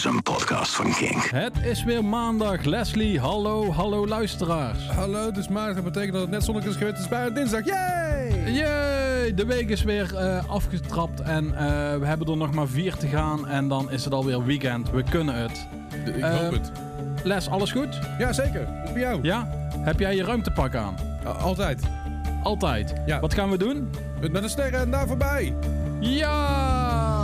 is een podcast van Kink. Het is weer maandag. Leslie, hallo, hallo luisteraars. Hallo, dus maandag dat betekent dat het net zonnig is geweest. Het is bijna dinsdag. Yay! Yay! De week is weer eh, afgetrapt en eh, we hebben er nog maar vier te gaan. En dan is het alweer weekend. We kunnen het. Ik Eh, hoop het. Les, alles goed? Ja, zeker. Dat bij jou. Ja? Heb jij je ruimtepak aan? Altijd. Altijd. Ja. Wat gaan we doen? Met met de sterren en daar voorbij. Ja!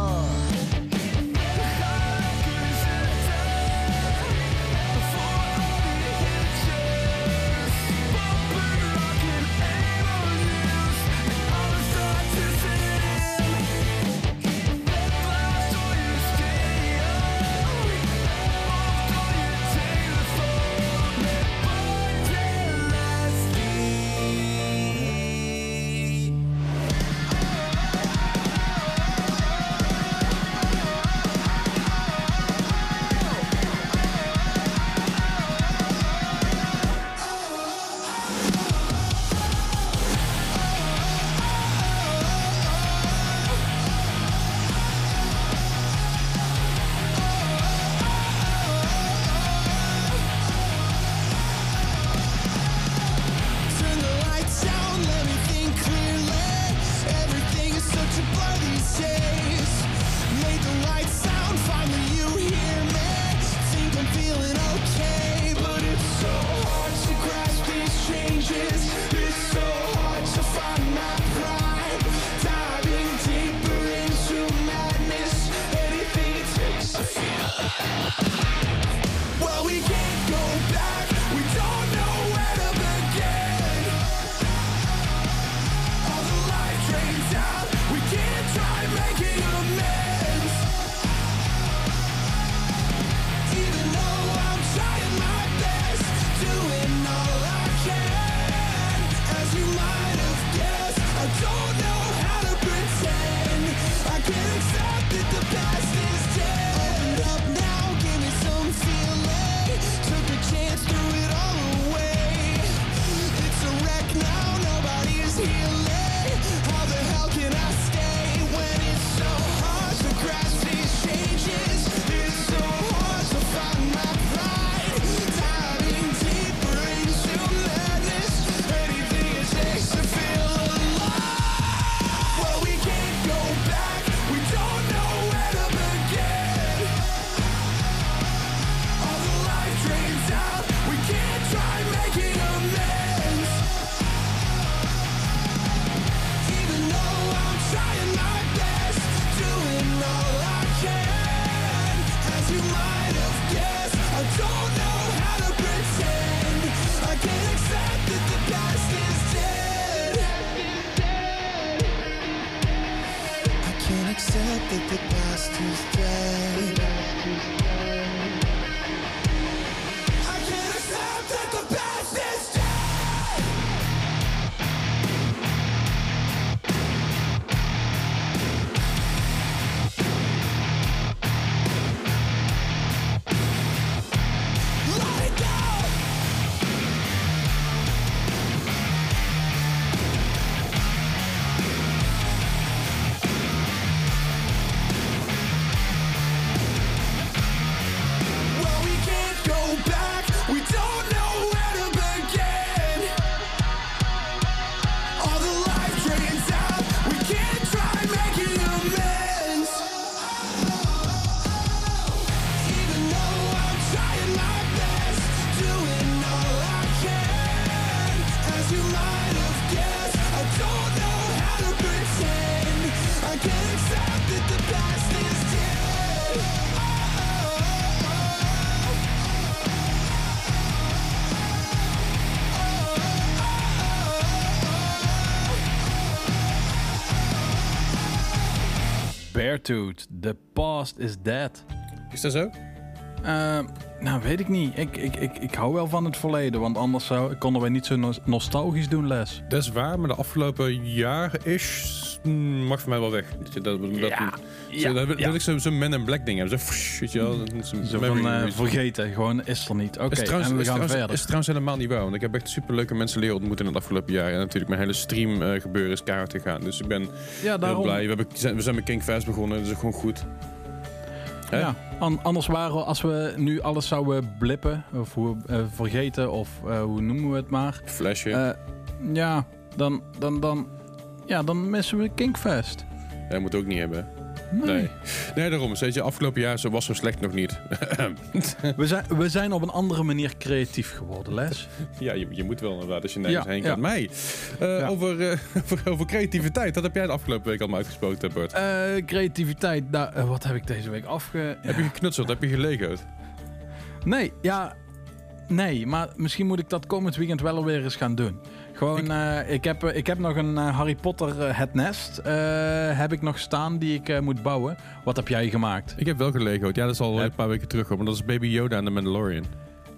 Beartooth, the past is dead. Is dat zo? Eh, nou, weet ik niet. Ik, ik, ik, ik hou wel van het verleden, want anders zou, konden wij niet zo nos- nostalgisch doen, Les. Dat is waar, maar de afgelopen jaar is mm, mag voor mij wel weg. Dat, dat, dat, Ja, zo, dat, dat ja. ik zo'n zo Men in Black ding heb. Zo, fsh, weet je wel. Zo'n Zo memory van erase. vergeten, gewoon is er niet. Oké, is trouwens, en we is gaan trouwens, verder. is trouwens helemaal niet waar. Want ik heb echt superleuke mensen leren ontmoeten in het afgelopen jaar. En natuurlijk mijn hele stream eh, gebeuren is keihard gegaan. Dus ik ben ja, heel blij. We, hebben, we zijn met King Fest begonnen. Dat is ook gewoon goed. Hè? Ja, an- anders waren we, als we nu alles zouden blippen, of hoe, eh, vergeten, of eh, hoe noemen we het maar. Flesje. Eh, ja, dan, dan, dan, ja, dan missen we Kinkfest. Dat moet ook niet hebben. Nee. Nee. Daarom. Weet je, afgelopen jaar zo was zo slecht nog niet. We, zijn, we zijn op een andere manier creatief geworden, Les. ja, je, je moet wel inderdaad als je nergens Ja, heen ja. gaat. Mij. Eh, Ja. over, eh, over, over creativiteit. Dat heb jij de afgelopen week allemaal uitgesproken, Bert. Eh, creativiteit, nou, wat heb ik deze week afge... Heb je geknutseld? Heb je gelego'd? Nee, ja, nee, maar misschien moet ik dat komend weekend wel weer eens gaan doen. Gewoon, ik, ik, heb, eh, ik heb nog een eh, Harry Potter eh, Het Nest, eh, heb ik nog staan die ik eh, moet bouwen. Wat heb jij gemaakt? Ik heb wel gelego'd. Ja, dat is al een paar weken terug. Maar dat is Baby Yoda en de Mandalorian.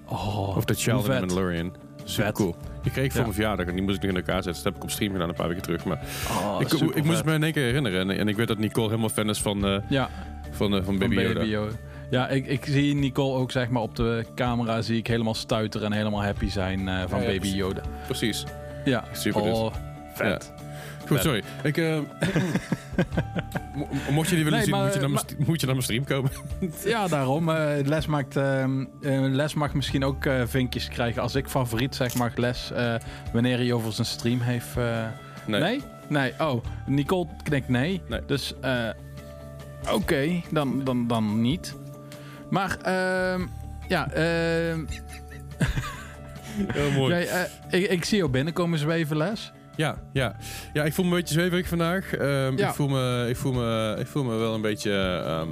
Oh, Of The Child in the. Mandalorian. Super Vet. cool. Die kreeg ik voor Ja. mijn verjaardag en die moest ik nog in elkaar zetten. Dus dat heb ik op stream gedaan een paar weken terug. Maar Oh, ik, moest me in één keer herinneren. En, en ik weet dat Nicole helemaal fan is van, eh, Ja, van, eh, van van Baby Yoda. Baby Yoda. Ja, ik, ik zie Nicole ook zeg maar op de camera zie ik helemaal stuiteren en helemaal happy zijn eh, van Ja, ja, Baby. Yoda. Precies. Ja, Super dus. oh, vet. Goed, sorry. Ik, eh, mo- mocht je die willen Nee, zien, maar- moet, je naar mijn maar- st- moet je naar mijn stream komen. Ja, daarom. eh, les, maakt, ehm, eh, les mag misschien ook eh, vinkjes krijgen. Als ik favoriet zeg, mag Les eh, wanneer hij over zijn stream heeft. eh, Nee. nee. nee? Oh, Nicole knikt nee. Nee. Dus eh, oké, dan, dan, dan niet. Maar ehm, ja, ehm, Heel mooi. jij, eh, ik, ik zie jou binnenkomen zweven, Les. Ja, ja. ja, ik voel me een beetje zweverig vandaag. Ehm, Ja. ik, voel me, ik, voel me, ik voel me wel een beetje... ehm,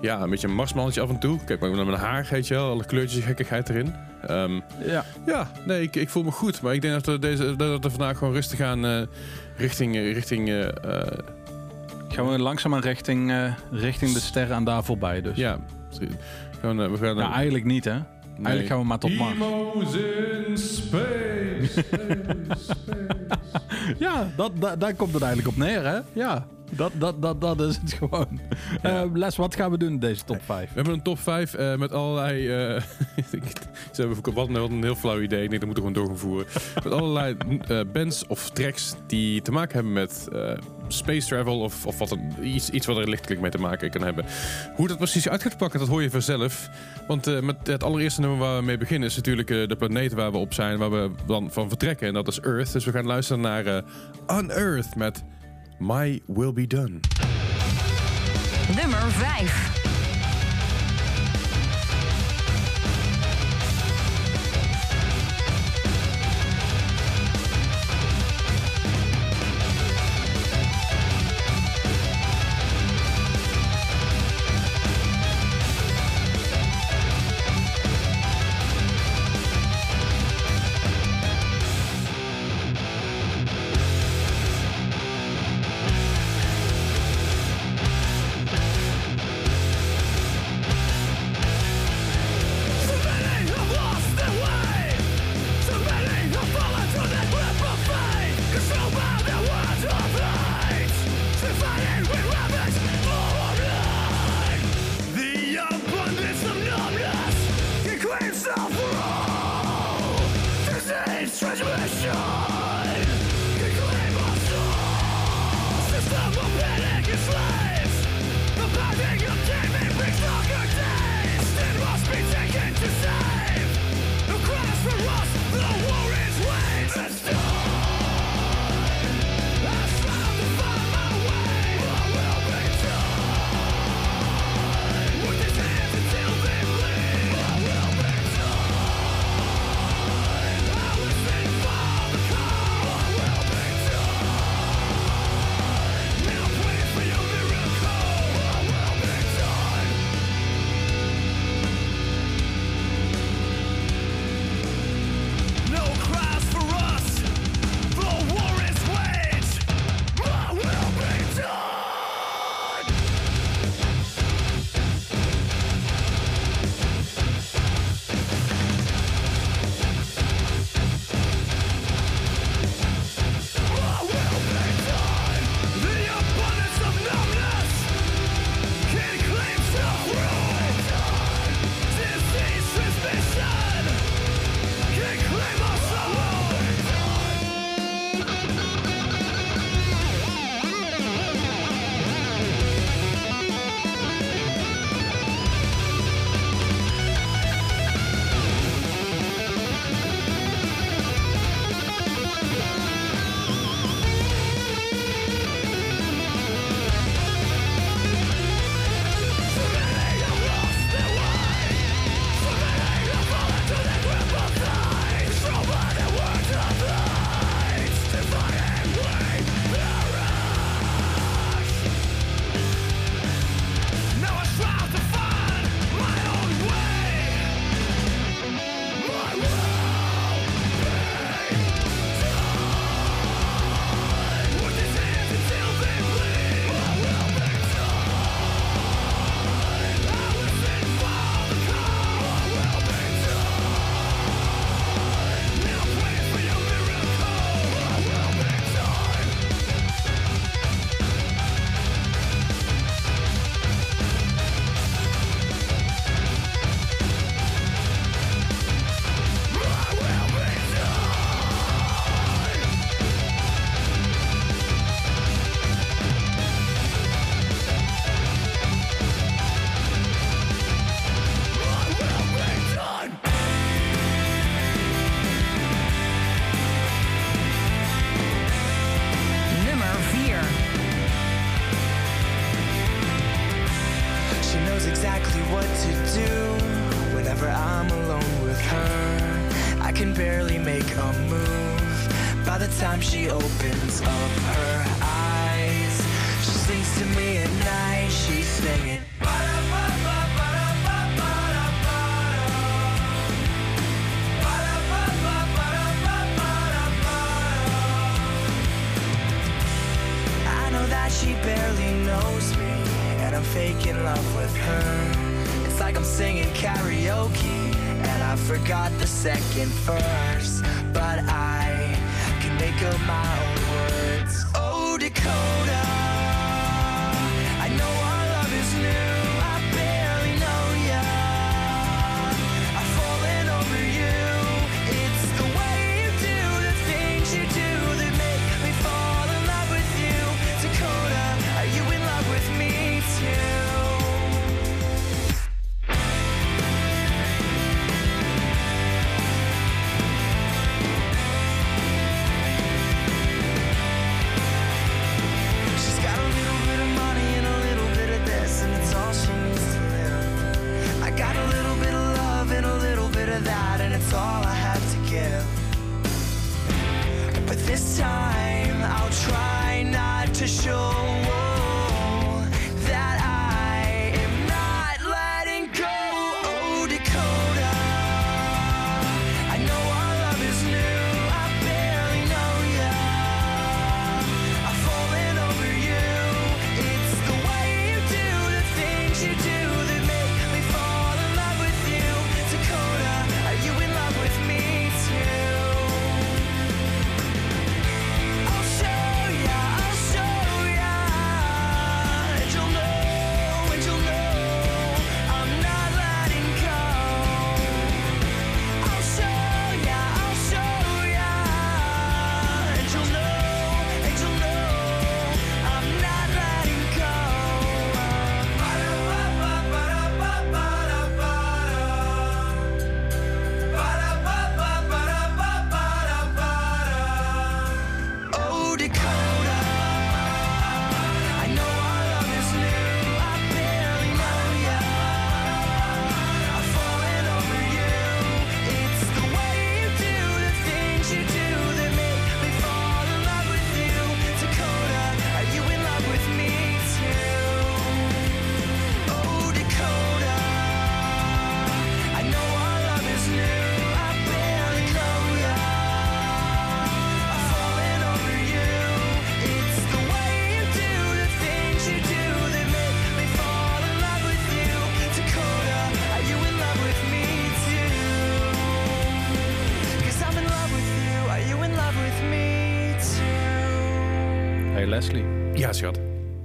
ja, een beetje een marsmannetje af en toe. Kijk maar naar mijn haar, weet je wel. Alle kleurtjes, gekkigheid erin. Ehm, Ja. ja, nee, ik, ik voel me goed. Maar ik denk dat we, deze, dat we vandaag gewoon rustig gaan eh, richting... richting eh, eh, Gaan we langzaamaan richting, eh, richting de sterren en daar voorbij dus. ja, gewoon, we gaan... Nou, eigenlijk niet hè. Nee. Eigenlijk gaan we maar tot Mars. Emo's in space. Ja, dat, dat, daar komt het eigenlijk op neer, hè? Ja, dat, dat, dat, dat is het gewoon. Ja. Eh, Les, wat gaan we doen in deze top 5? We hebben een top 5 eh, met allerlei. eh, ze hebben wat een, wat een heel flauw idee. Ik denk dat moeten we gewoon door gaan voeren. met allerlei bands of tracks die te maken hebben met space travel. Of, of wat een, iets, iets wat er lichtelijk mee te maken kan hebben. Hoe dat precies uit gaat pakken, dat hoor je vanzelf. Want met het allereerste nummer waar we mee beginnen is natuurlijk de planeet waar we op zijn. Waar we dan van vertrekken. En dat is Earth. Dus we gaan luisteren naar Unearth met My Will Be Done. Nummer 5. Love with her. It's like I'm singing karaoke, and I forgot the second verse, but I can make up my own words. Oh, Dakota,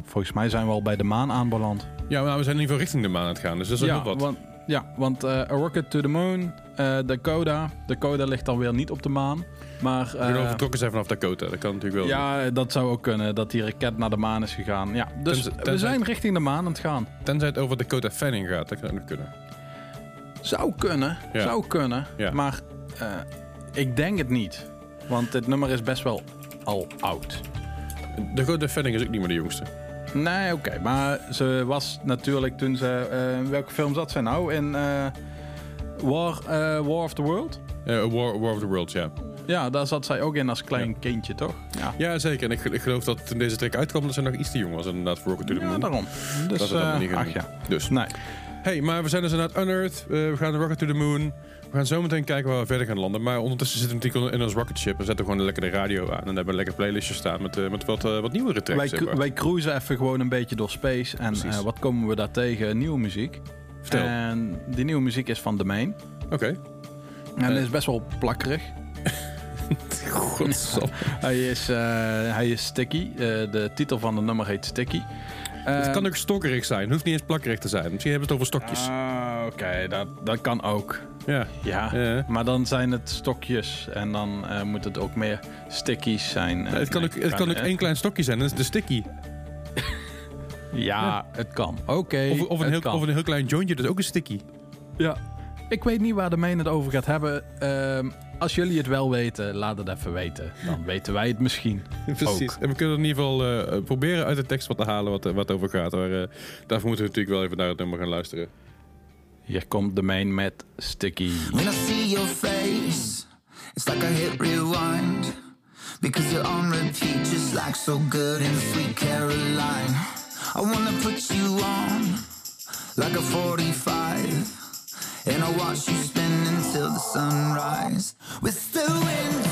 volgens mij zijn we al bij de maan aanbeland. Ja, maar we zijn in ieder geval richting de maan aan het gaan, dus dat is ja, wat. Want, ja, want eh, A Rocket to the Moon, eh, Dakota. Dakota ligt dan weer niet op de maan. Maar al vertrokken zijn vanaf Dakota, dat kan natuurlijk wel. ja, dat zou ook kunnen, dat die raket naar de maan is gegaan. Ja, dus Tenzij- we zijn richting de maan aan het gaan. Tenzij het over Dakota Fanning gaat, dat kan ook kunnen. Zou kunnen, Ja. zou kunnen. Ja. Maar ik denk het niet. Want dit nummer is best wel al oud. Dakota Fanning is ook niet meer de jongste. Nee, oké. maar ze was natuurlijk toen ze... eh, welke film zat zij nou? In eh, War, eh, War of the World? War, War of the Worlds, ja. Ja, daar zat zij ook in als klein kindje, toch? Ja, Ja, zeker. En ik, ik geloof dat toen deze track uitkwam, dat ze nog iets te jong was inderdaad voor Rocket to the ja daarom. Dus, dat ach ja. Dus. Nee. Hey, maar we zijn dus inderdaad Unearthed. Eh, we gaan Rocket to the Moon. We gaan zo meteen kijken waar we verder gaan landen. Maar ondertussen zitten we natuurlijk in ons rocket ship. We zetten gewoon lekker de radio aan. En hebben we een lekker playlistje staan met, eh, met wat, eh, wat nieuwere tracks. Wij, wij cruisen even gewoon een beetje door space. En wat komen we daar tegen? Nieuwe muziek. Vertel. En die nieuwe muziek is van Domain. Oké. En het is best wel plakkerig. Godsam. Hij is, hij is sticky. De titel van de nummer heet Sticky. Het Eh, kan ook stokkerig zijn. Het hoeft niet eens plakkerig te zijn. Misschien hebben ze het over stokjes. Ah, Oké, dat, dat kan ook. ja. Ja. Ja. Maar dan zijn het stokjes en dan eh, moet het ook meer stickies zijn. Het kan ook, het kan ook eh, één klein stokje zijn. Dat is de sticky. Ja, het kan. Oké, Of, of, een het heel, kan. of een heel klein jointje. Dat is ook een sticky. Ja. Ik weet niet waar de main het over gaat hebben. Ehm, als jullie het wel weten, laat het even weten. Dan weten wij het misschien. Precies. Ook. En we kunnen in ieder geval eh, proberen uit de tekst wat te halen wat, wat over gaat. Maar eh, daarvoor moeten we natuurlijk wel even naar het nummer gaan luisteren. Hier komt de main met Sticky. When I see your face, it's like I hit rewind. Because you're on repeat, just like so good in Sweet Caroline. I wanna put you on like a 45. And I watch you spin until the sunrise. With the windows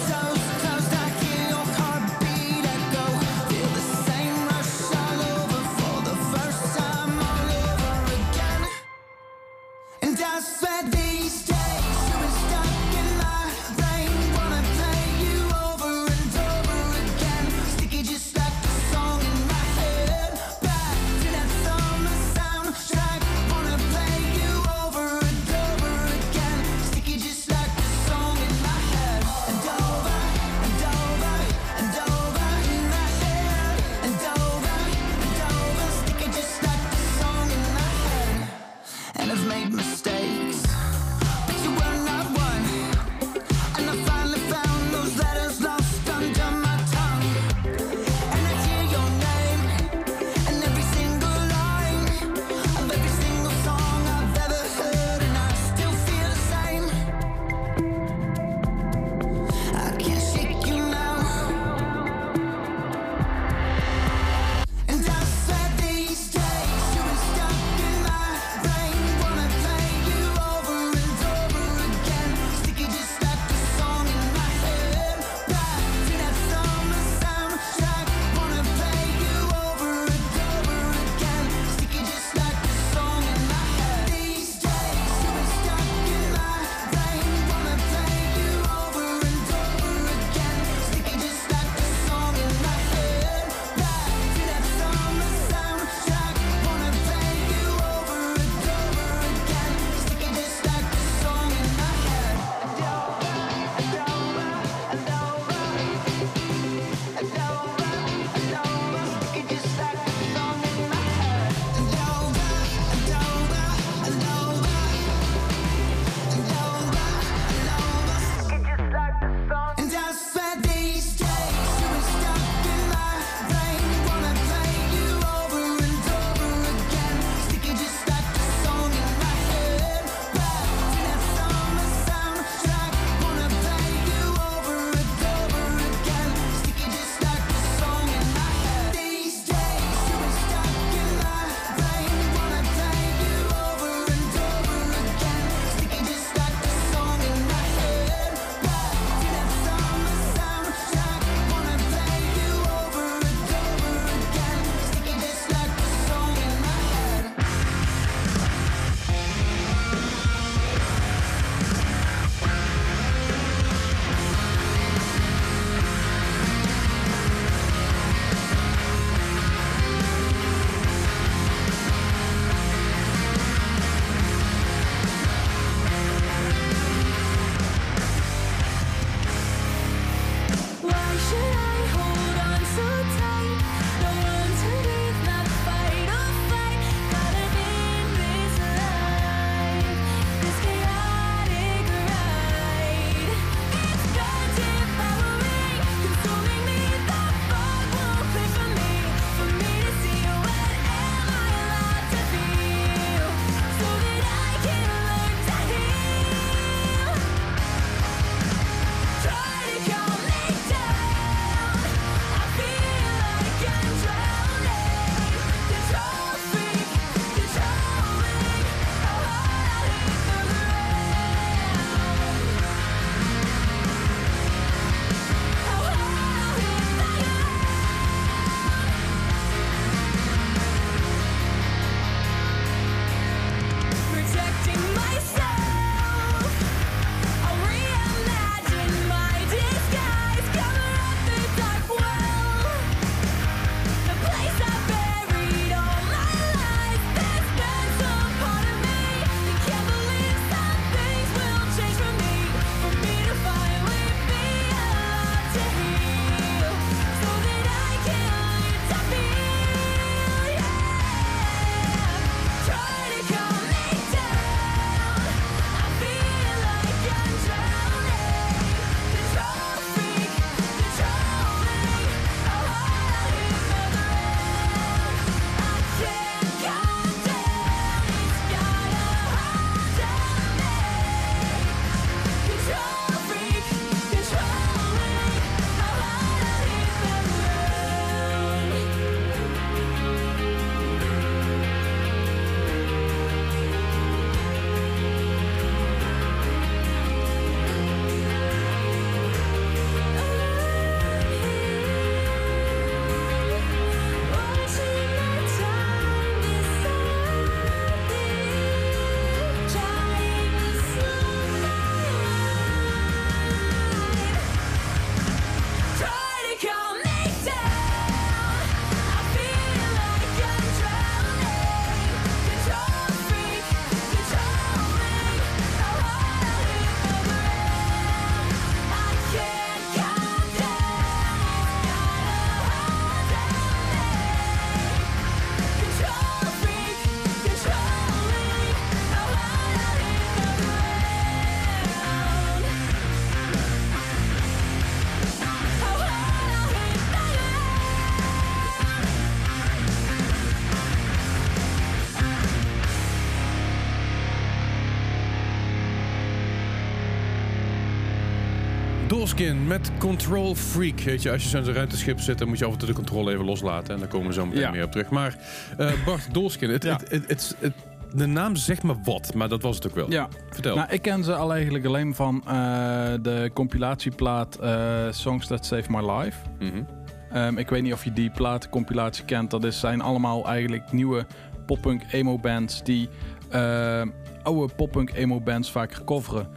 Dolskin met Control Freak. Weet je, als je zo'n ruimteschip zit, dan moet je af en toe de controle even loslaten. En daar komen we zo meteen Ja. meer op terug. Maar eh, Bart, Dolskin, het, Ja. het, het, de naam zegt me wat, maar dat was het ook wel. Ja, Vertel. nou, ik ken ze al eigenlijk alleen van eh, de compilatieplaat eh, Songs That Save My Life. Mhm. Ehm, ik weet niet of je die platencompilatie kent. Dat is, zijn allemaal eigenlijk nieuwe poppunk emo bands die oude poppunk emo bands vaak coveren.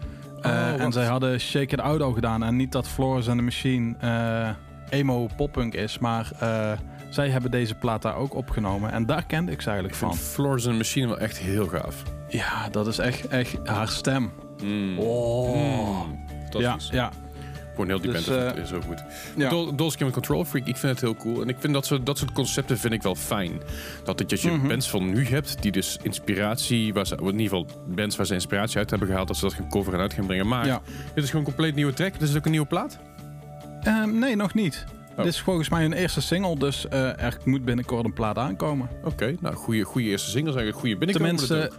Eh, Oh, en zij hadden Shake It Out al gedaan. En niet dat Flores and the Machine eh, emo poppunk is, maar eh, zij hebben deze plaat daar ook opgenomen. En daar kende ik ze eigenlijk Ik vind van. Flores and the Machine wel echt heel gaaf. Ja, dat is echt, echt haar stem. Mm. Oh. Mm. Ja, Fantastisch. ja, Heel die Dus, band is- eh, is zo goed. ja. Dol- Control Freak, ik vind het heel cool. En ik vind dat soort, dat soort concepten vind ik wel fijn. Dat, dat je Mhm. bands van nu hebt, die dus inspiratie, waar ze, in ieder geval bands waar ze inspiratie uit hebben gehaald, dat ze dat gaan coveren en uit gaan brengen. Maar Ja. dit is gewoon een compleet nieuwe track. Dit is ook een nieuwe plaat. Ehm, nee, nog niet. Oh. Dit is volgens mij hun eerste single, dus eh, er moet binnenkort een plaat aankomen. Oké, nou, goede, goede eerste singles, eigenlijk goede binnenkomen. Tenminste,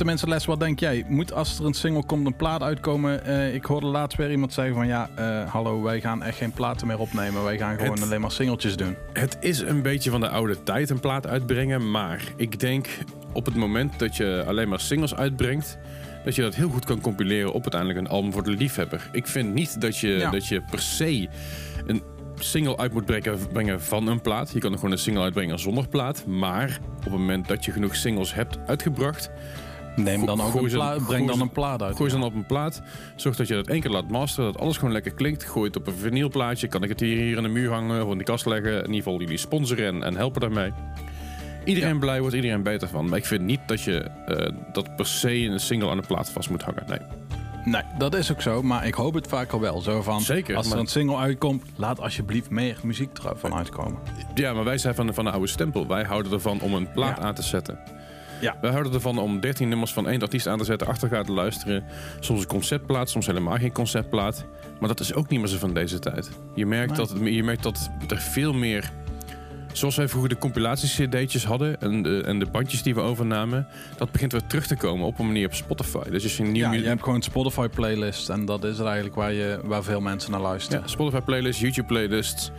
tenminste, Les, wat denk jij? Moet als er een single komt een plaat uitkomen? Eh, ik hoorde laatst weer iemand zeggen van ja, eh, hallo, wij gaan echt geen platen meer opnemen. Wij gaan gewoon Het- alleen maar singeltjes doen. Het is een beetje van de oude tijd een plaat uitbrengen, maar ik denk op het moment dat je alleen maar singles uitbrengt, dat je dat heel goed kan compileren op uiteindelijk een album voor de liefhebber. Ik vind niet dat je, Ja. dat je per se een single uit moet brengen van een plaat. Je kan er gewoon een single uitbrengen zonder plaat, maar op het moment dat je genoeg singles hebt uitgebracht, Neem dan ook een plaat, breng dan een plaat uit. Gooi ze dan op een plaat. Zorg dat je dat één keer laat masteren. Dat alles gewoon lekker klinkt. Gooi het op een vinylplaatje. Kan ik het hier, hier in de muur hangen of in de kast leggen. In ieder geval jullie sponsoren en, en helpen daarmee. Iedereen blij wordt, iedereen beter van. Maar ik vind niet dat je eh, dat per se een single aan de plaat vast moet hangen. Nee. Nee, dat is ook zo, maar ik hoop het vaak al wel. Zo van, Zeker, als er maar- een single uitkomt, laat alsjeblieft meer muziek ervan uitkomen. Ja, maar wij zijn van de, van de oude stempel. Wij houden ervan om een plaat Ja. aan te zetten. Ja. Wij houden ervan om 13 nummers van één artiest aan te zetten, achter elkaar te luisteren. Soms een conceptplaat, soms helemaal geen conceptplaat. Maar dat is ook niet meer zo van deze tijd. Je merkt, dat, je merkt dat er veel meer... Zoals wij vroeger de compilatie-cd'tjes hadden en de, en de bandjes die we overnamen... dat begint weer terug te komen op een manier op Spotify. Dus als je een nieuw Ja, mu- je hebt gewoon een Spotify playlist en dat is er eigenlijk waar, je, waar veel mensen naar luisteren. Ja, Spotify playlists, YouTube playlists,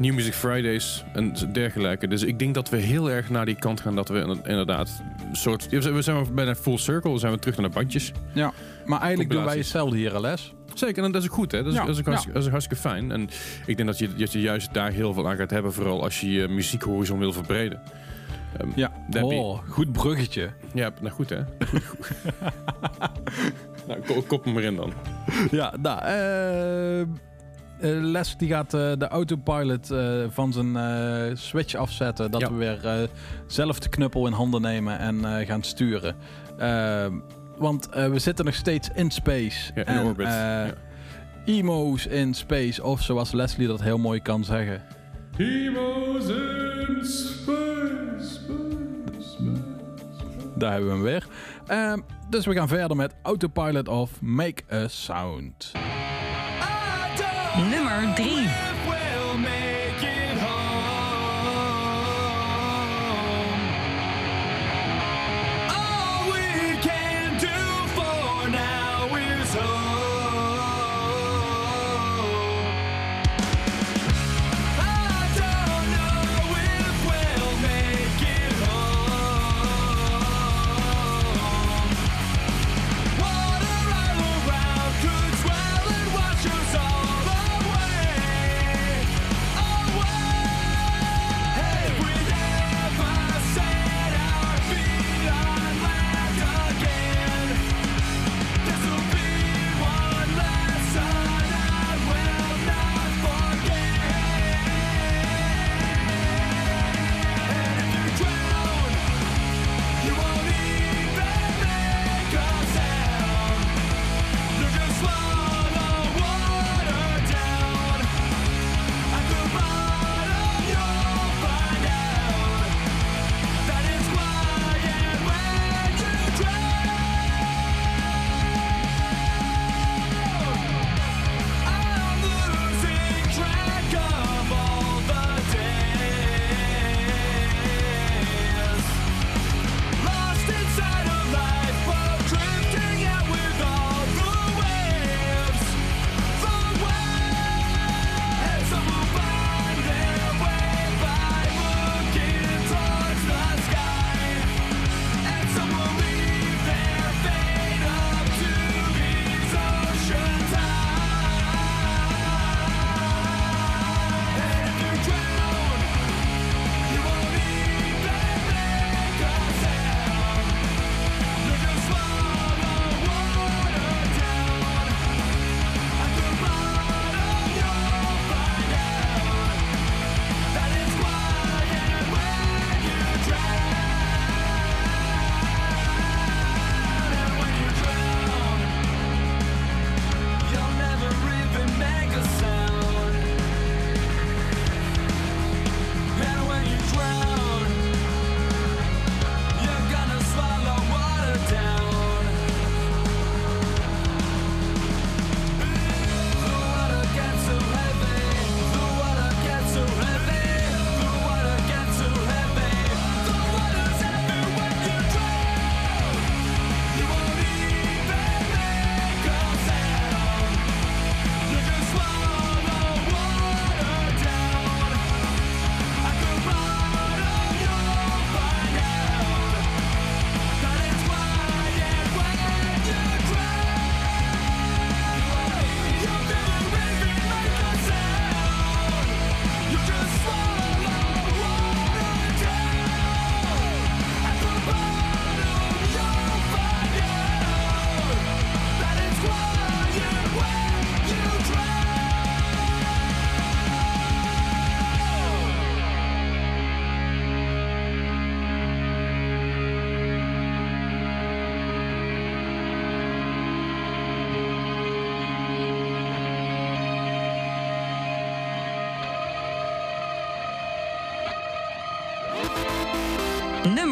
New Music Fridays en dergelijke. Dus ik denk dat we heel erg naar die kant gaan dat we inderdaad- een soort... We zijn bijna full circle, we zijn weer terug naar de bandjes. Ja, maar eigenlijk doen wij hetzelfde hier, Les. Zeker, en dat is ook goed, hè? Dat is, Ja, dat is, ook ja. hartstikke, dat is ook hartstikke fijn. En ik denk dat je, dat je juist daar heel veel aan gaat hebben, vooral als je je muziekhorizon wil verbreden. Ehm, Ja. Oh, goed bruggetje. Ja, nou goed, hè? nou, ko- kop hem maar in dan. Ja, nou, eh, eh, Les die gaat eh, de autopilot eh, van zijn eh, switch afzetten. Dat Ja. we weer eh, zelf de knuppel in handen nemen en eh, gaan sturen. Eh, want eh, we zitten nog steeds in space. Ja, in En, orbit. eh, Ja. Emo's in space. Of zoals Leslie dat heel mooi kan zeggen. Heroes in space, space, Daar hebben we hem weer. Ehm, dus we gaan verder met Autopilot of Make a Sound. Nummer 3.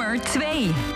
Nummer 2.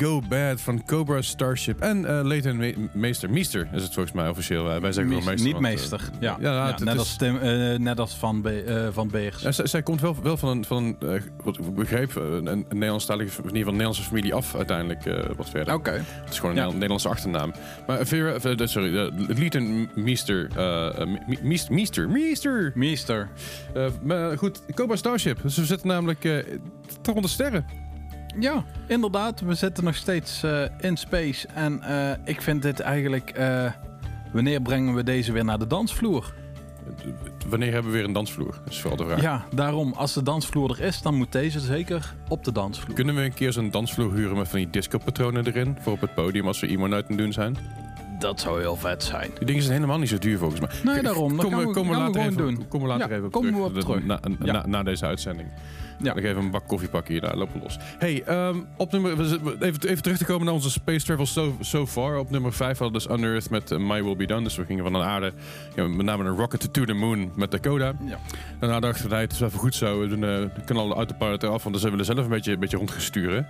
Go Bad van Cobra Starship en eh Leighton Me- Meester. Meester is het volgens mij officieel. Eh, wij zeggen gewoon meester. niet want, eh, meester. ja, ja, net, is- als Tim, net als van, Be van Beers. Ja, zij, zij komt wel, wel van een, van een wat ik begreep, een, een Nederlandstalige, in ieder geval Nederlandse familie af uiteindelijk wat verder. Oké. Het is gewoon een Nederlandse achternaam. Maar Vera, sorry, uh, Leighton Meester, Me- Meester, Meester, Meester. Meester. Maar goed, Cobra Starship. Dus we zitten namelijk toch onder sterren. Ja, inderdaad. We zitten nog steeds eh, in space. En eh, ik vind dit eigenlijk... eh, wanneer brengen we deze weer naar de dansvloer? Wanneer hebben we weer een dansvloer? Dat is vooral de vraag. Ja, daarom. Als de dansvloer er is, dan moet deze zeker op de dansvloer. Kunnen we een keer zo'n dansvloer huren met van die disco-patronen erin? Voor op het podium als we iemand uit het doen zijn? Dat zou heel vet zijn. Die dingen zijn helemaal niet zo duur volgens mij. Nee, daarom. Dat we, later even, doen. Komen we later Ja, even op komen terug. we op Dat- terug. Na, na, Ja. na deze uitzending. Ja. Dan even een bak koffie pakken hier, daar lopen we los. Hey, ehm, op nummer, even, even terug te komen naar onze Space Travel so, so far. Op nummer 5 hadden we dus Under Earth met eh, My Will Be Done. Dus we gingen van de aarde, ja, met name een rocket to the moon met Dakota. Ja. Daarna dachten we, nee, het is even goed zo. We doen eh, de knallen de autopilot eraf, want dan zijn we er zelf een beetje, een beetje rondgesturen.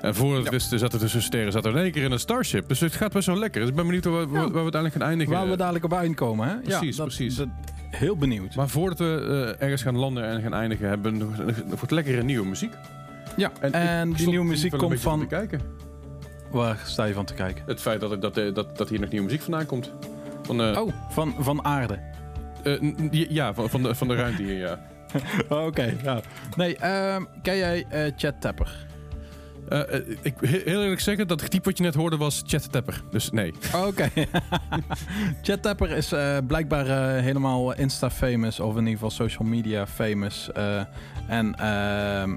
En voor we het Ja. wisten, zaten er tussen sterren, zaten we in één keer in een Starship. Dus het gaat best wel lekker. Dus ik ben benieuwd waar, waar, waar we uiteindelijk gaan eindigen. Waar we dadelijk op uitkomen, hè? Precies, ja, dat- precies. dat- heel benieuwd. Maar voordat we eh, ergens gaan landen en gaan eindigen, hebben we nog, nog wat lekkere nieuwe muziek. ja, en, die nieuwe muziek komt van... te kijken. Waar sta je van te kijken? Het feit dat, dat, eh, dat, dat hier nog nieuwe muziek vandaan komt. Van, eh, Oh, van, van aarde. ja, van, van, de, van de ruimte hier, ja. Oké, ja. Nee, ehm, ken jij Chad Tapper? Eh, ik he- heel eerlijk zeggen, dat type wat je net hoorde was Chat Tapper. Dus nee. Oké. Chat Tapper is eh, blijkbaar helemaal Insta-famous, of in ieder geval social media famous. en ehm,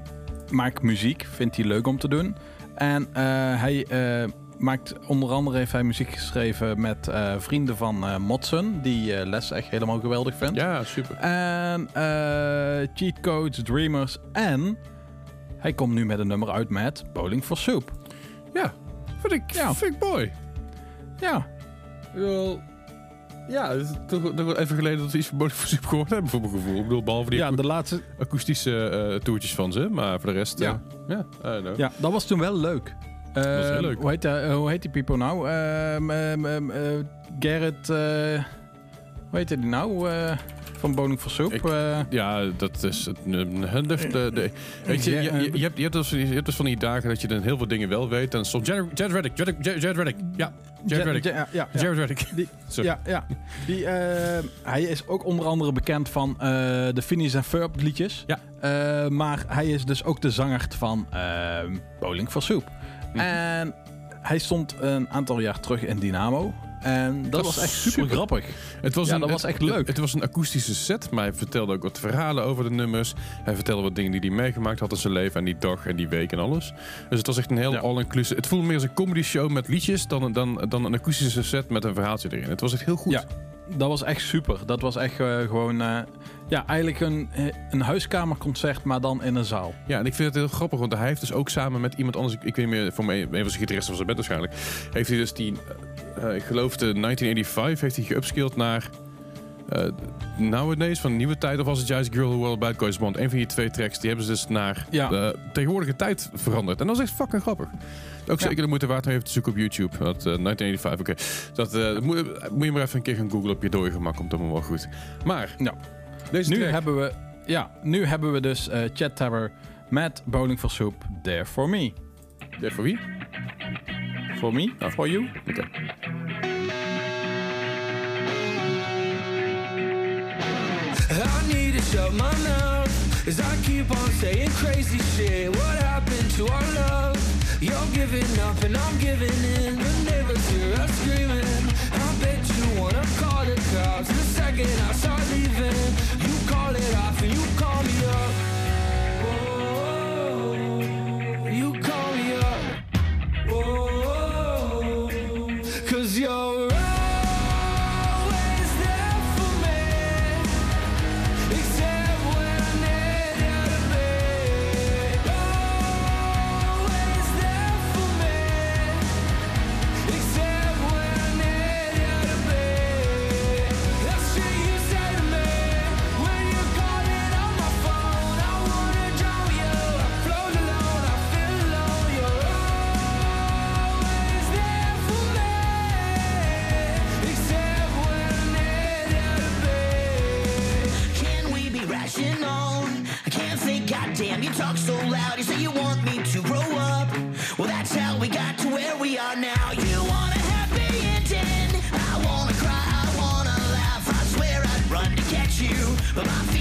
maakt muziek, vindt hij leuk om te doen. En hij maakt, onder andere heeft hij muziek geschreven met vrienden van Motson, die Les echt helemaal geweldig vindt. Ja, super. En Cheat Codes, Dreamers en hij komt nu met een nummer uit met Bowling for Soup. Ja, vind ik, Ja. vind ik mooi. Ja, Wel, ja, het is toch, toch wel even geleden dat we iets van Bowling for Soup gehoord hebben, voor mijn gevoel. Ik bedoel, behalve die ja de laatste, akoestische eh, toertjes van ze. Maar voor de rest, Ja. ja, ja dat was toen wel leuk. was heel Ehm, leuk. Hoe heet, dat- hoe heet die people nou? Ehm ehm, eh, Gerrit... hoe heet die nou? Eh, van Bowling for Soup. Ik- Eh, Ja, dat is de, de- weet je, je, je, je hebt, je, hebt dus, je hebt dus van die dagen dat je dan heel veel dingen wel weet. En soms Jared Jared Reddick, Jared, Jared Jared Reddick. Ja, Jared Ja, Reddick. ja, ja, ja. Jared Reddick. Die, ja, ja. Die, eh, hij is ook onder andere bekend van de Phineas en Ferb liedjes. Ja. Maar hij is dus ook de zanger van Bowling for Soup. Mhm. En hij stond een aantal jaar terug in Dynamo. En dat, Dat was echt super, super. grappig. Het was Ja, een, dat was echt leuk. Het, het was een akoestische set, maar hij vertelde ook wat verhalen over de nummers. Hij vertelde wat dingen die hij meegemaakt had in zijn leven en die dag en die week en alles. Dus het was echt een heel Ja. all-inclusive. Het voelde meer als een comedy show met liedjes dan, dan, dan een akoestische set met een verhaaltje erin. Het was echt heel goed. Ja. Dat was echt super. Dat was echt eh, gewoon... eh, ja, eigenlijk een, eh, een huiskamerconcert, maar dan in een zaal. Ja, en ik vind het heel grappig, want hij heeft dus ook samen met iemand anders, ik, ik weet niet meer, voor mij, een van zijn gitaristen van zijn band waarschijnlijk, heeft hij dus die, ik geloof de 1985, heeft hij geupskilled naar eh Nowadays, van de nieuwe tijd, of was het juist Girl Who Well Bad Guys Bond? Een van die twee tracks, die hebben ze dus naar Ja. de tegenwoordige tijd veranderd. En dat is echt fucking grappig. Ook Ja. zeker de moeite waard om even te zoeken op YouTube. Dat, eh, 1985, oké. Dat eh, moet, moet je maar even een keer gaan googlen op je dode gemak, komt allemaal wel goed. Maar, Ja. deze Nu hebben we, ja, nu hebben we dus eh Chat Tower met Bowling for Soup, There For Me. Ja, voor wie? For me? Oh. For you? Oké. I need to shut my mouth as I keep on saying crazy shit. What happened to our love? You're giving up and I'm giving in. The neighbors hear us screaming. I bet you wanna call the cops the second I start leaving. You call it off and you call me up. 嗯。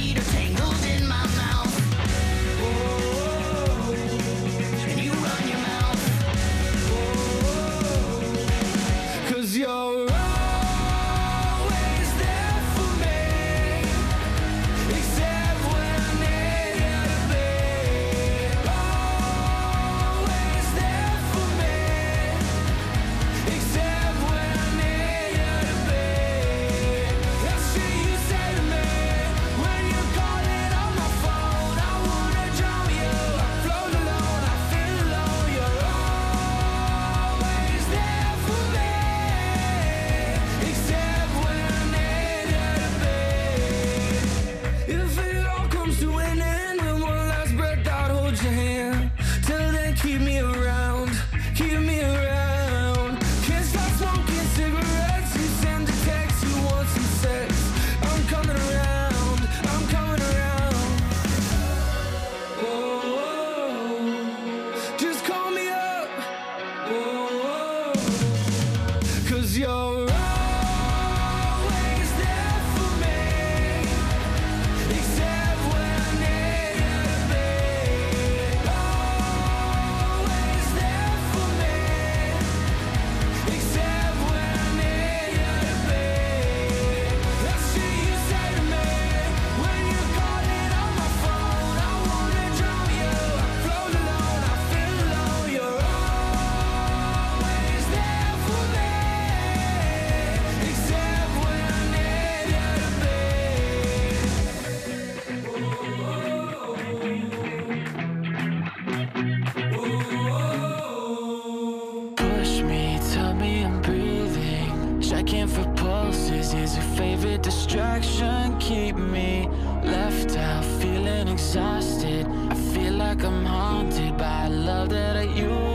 Favorite distraction. Keep me left out, feeling exhausted. I feel like I'm haunted by love that I used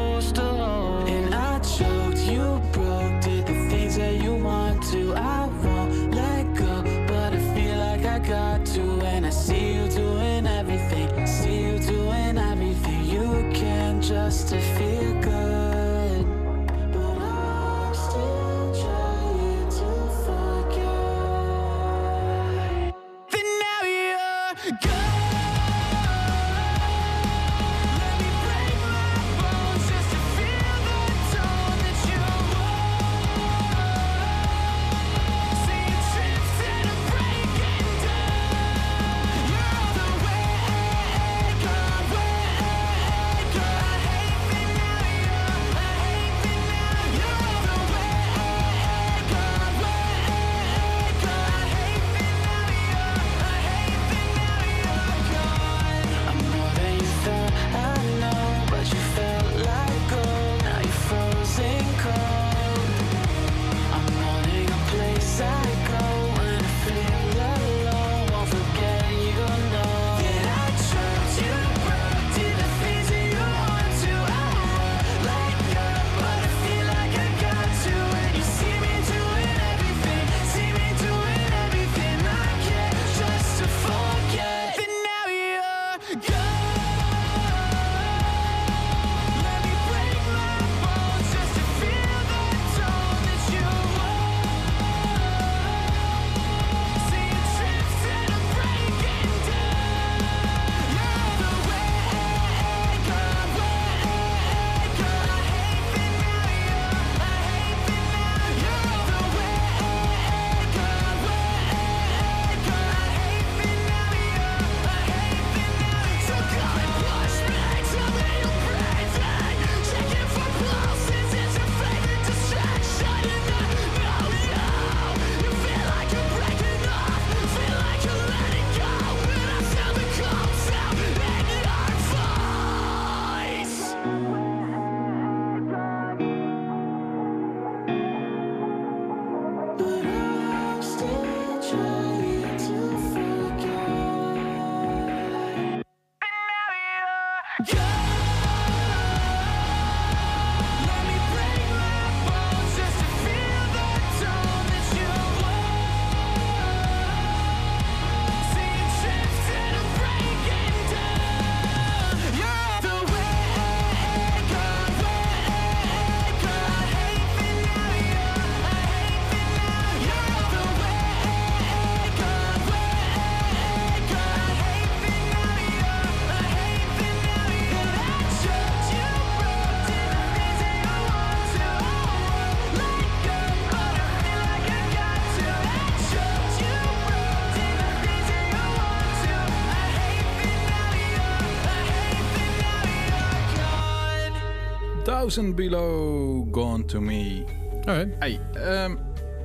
Thousand Below Gone To Me. Alright. Hey, ehm,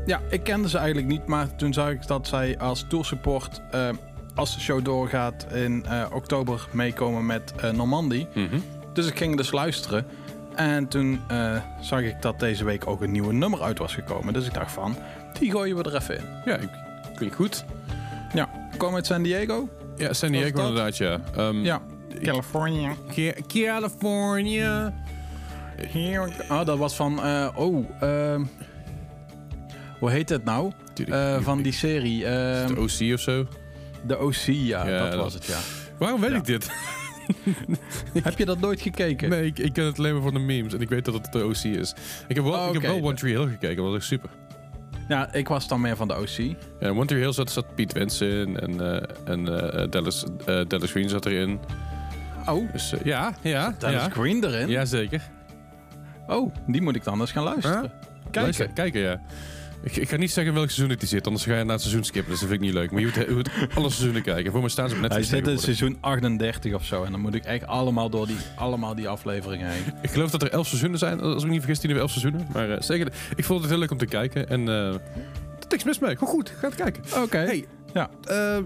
ja, ik kende ze eigenlijk niet, maar toen zag ik dat zij als toursupport, ehm, als de show doorgaat, in eh, oktober meekomen met eh, Normandie. Mhm. Dus ik ging dus luisteren. En toen eh, zag ik dat deze week ook een nieuwe nummer uit was gekomen. Dus ik dacht van, die gooien we er even in. Ja, ik- klinkt goed. Ja, komen uit San Diego. Ja, San Diego inderdaad, ja. Ehm, Ja, California. Ca- California. Oh, dat was van, eh, oh, ehm, hoe heet het nou? Tuurlijk. Eh, van die serie. ehm, De OC of zo. de OC, ja, Ja, dat dat- was het, ja. Waarom weet Ja. ik dit? Heb je dat nooit gekeken? Nee, ik, ik ken het alleen maar van de memes. En ik weet dat het de OC is. Ik heb wel, Oh, ik heb wel One Tree Hill gekeken. Dat was echt super. Ja, ik was dan meer van de OC. Ja, One Tree Hill zat, zat Pete Wentz in. En, eh, en Dallas, Dallas Green zat erin. Oh, Dus ja, ja. is Green erin. Jazeker. Oh, die moet ik dan eens gaan luisteren. Kijken. Luister, kijken, ja. Ik, ik ga niet zeggen welk seizoen het die zit, anders ga je naar het seizoen skippen. Dus dat vind ik niet leuk. Maar je moet, je moet alle seizoenen kijken. Voor me staan ze op Hij Netflix zit in seizoen 38 of zo. En dan moet ik echt allemaal door die, allemaal die afleveringen heen. Ik geloof dat er elf seizoenen zijn. Als ik me niet vergis, die nu elf seizoenen. Maar eh, zeker, ik vond het heel leuk om te kijken. En is niks mis mee. Gewoon goed, ga het kijken. Oké. Hey, Ja. eh,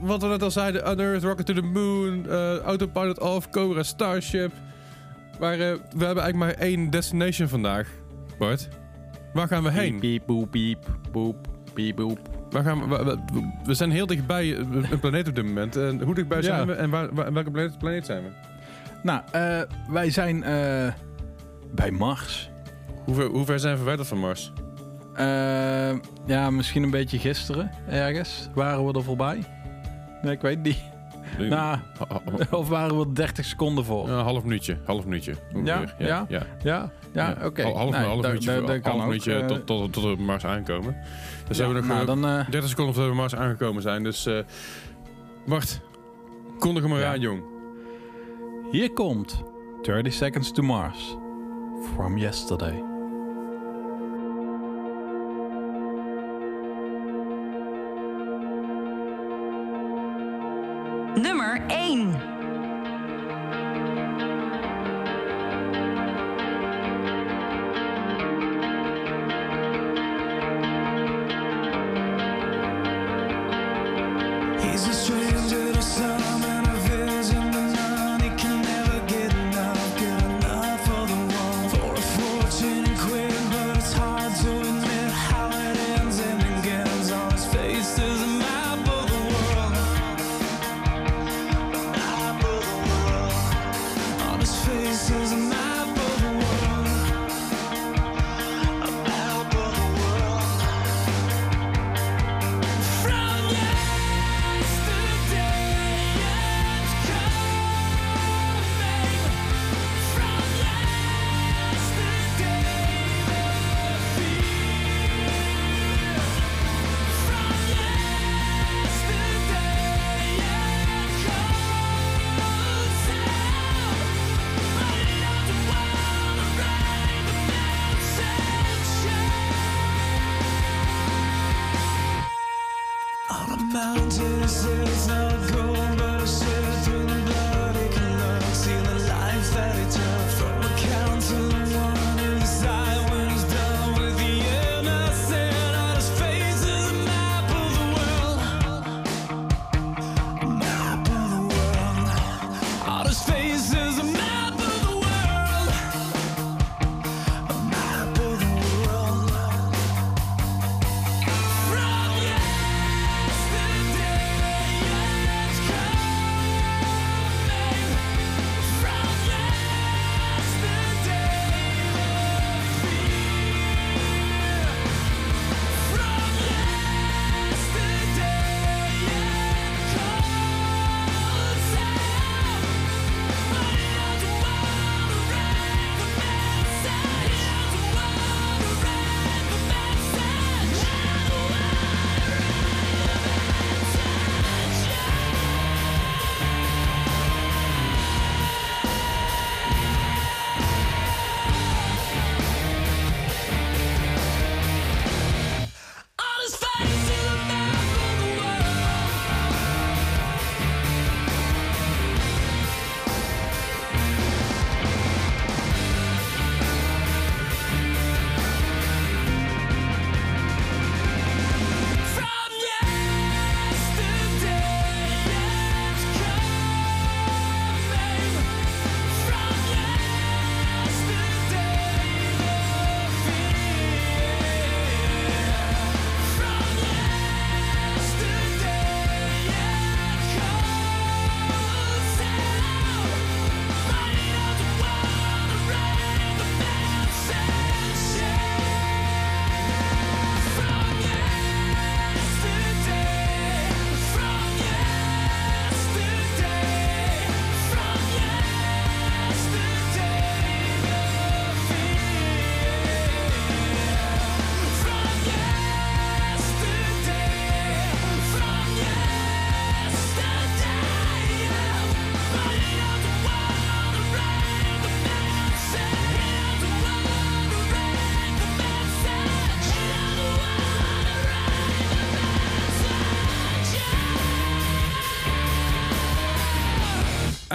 wat we net al zeiden, Unearth, Rocket to the Moon, eh, Autopilot Off, Cobra Starship. Maar eh, we hebben eigenlijk maar één destination vandaag, Bart. Waar gaan we heen? Piep, piep, boep, piep, boep, piep, boep. Waar gaan we, we zijn heel dichtbij eh, een planeet op dit moment. En hoe dichtbij Ja. zijn we en waar, waar- welke planeet, planeet zijn we? Nou, eh, wij zijn bij Mars. Hoe ver, hoe ver zijn we verwijderd van Mars? Ja, misschien een beetje gisteren ergens. Waren we er voorbij? Nee, ik weet niet. Nou, Ha- ha- of waren we er 30 seconden voor? Een half minuutje, half minuutje. Ja? ja. Ja, ja, Ja. oké. Half, half minuutje, half minuutje Eh, tot, tot, tot we Mars aankomen. Dus hebben we nog nou, eh, dan, eh, 30 seconden voordat we op Mars aangekomen zijn. Dus eh wacht, kondig hem maar aan, jong. hier komt 30 Seconds to Mars. From yesterday.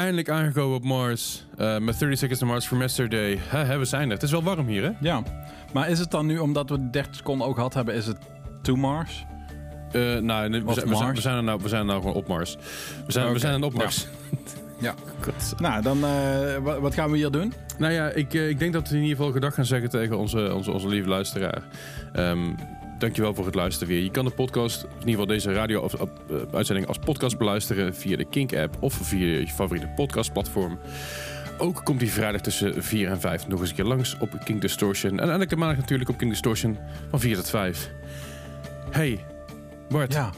Eindelijk aangekomen op Mars. eh, met 30 Seconds to Mars from Yesterday. Hè, hè, we zijn er. Het is wel warm hier, hè? Ja, maar is het dan nu, omdat we 30 seconden ook gehad hebben, is het to Mars? Eh, nou, nee, we, zijn, we, zijn, Mars. we, zijn er nou, we zijn er nou gewoon op Mars. We zijn, we zijn op Mars. Ja. God. Nou, dan, eh, wat, gaan we hier doen? Nou ja, ik, ik denk dat we in ieder geval gedag gaan zeggen tegen onze, onze, onze lieve luisteraar. Ehm, dankjewel voor het luisteren weer. Je kan de podcast, in ieder geval deze radio-uitzending als podcast beluisteren via de Kink-app of via je favoriete podcastplatform. Ook komt die vrijdag tussen 4 en 5 nog eens een keer langs op King Distortion. En elke maandag natuurlijk op King Distortion van 4 tot 5. Hey, Bart. Ja.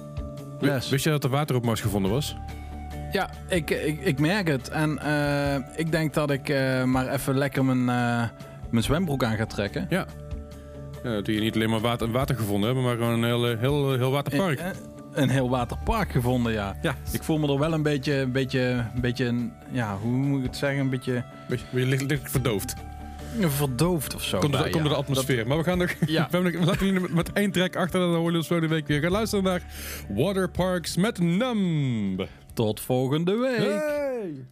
Yes. Wist jij dat er water op Mars gevonden was? Ja, ik, ik, ik merk het. En eh, ik denk dat ik eh, maar even lekker mijn, eh, mijn zwembroek aan ga trekken. Ja. Ja dat je niet alleen maar water, water gevonden hebben, maar gewoon een heel, eh, heel, heel waterpark. Eh, eh, Een heel waterpark gevonden, ja. Ja. Ik voel me er wel een beetje, een beetje, een beetje, een- ja, hoe moet ik het zeggen? Een beetje Beetje, beetje licht, licht verdoofd. verdoofd of zo. Komt door, ja. de atmosfeer. Maar we gaan nog. Ja. we, nog- we laten jullie met, één track achter. En dan horen jullie ons volgende week weer. Gaan luisteren naar Waterparks met Numb. Tot volgende week. Hey!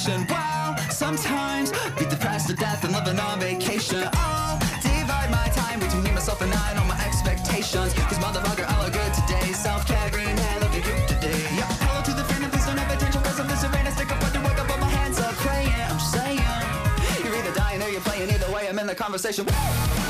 Constellation? Wow, sometimes be depressed to death and living on vacation. I'll divide my time between me, myself, and I and all my expectations. Cause motherfucker, I look good today. Self care, green hair, looking cute today. Yeah, hello to the fan, and please don't have attention. Cause I'm this arena, stick up, what do I got? Put my hands up, praying. I'm saying. You're either dying or you're playing. Either way, I'm in the conversation. Woo!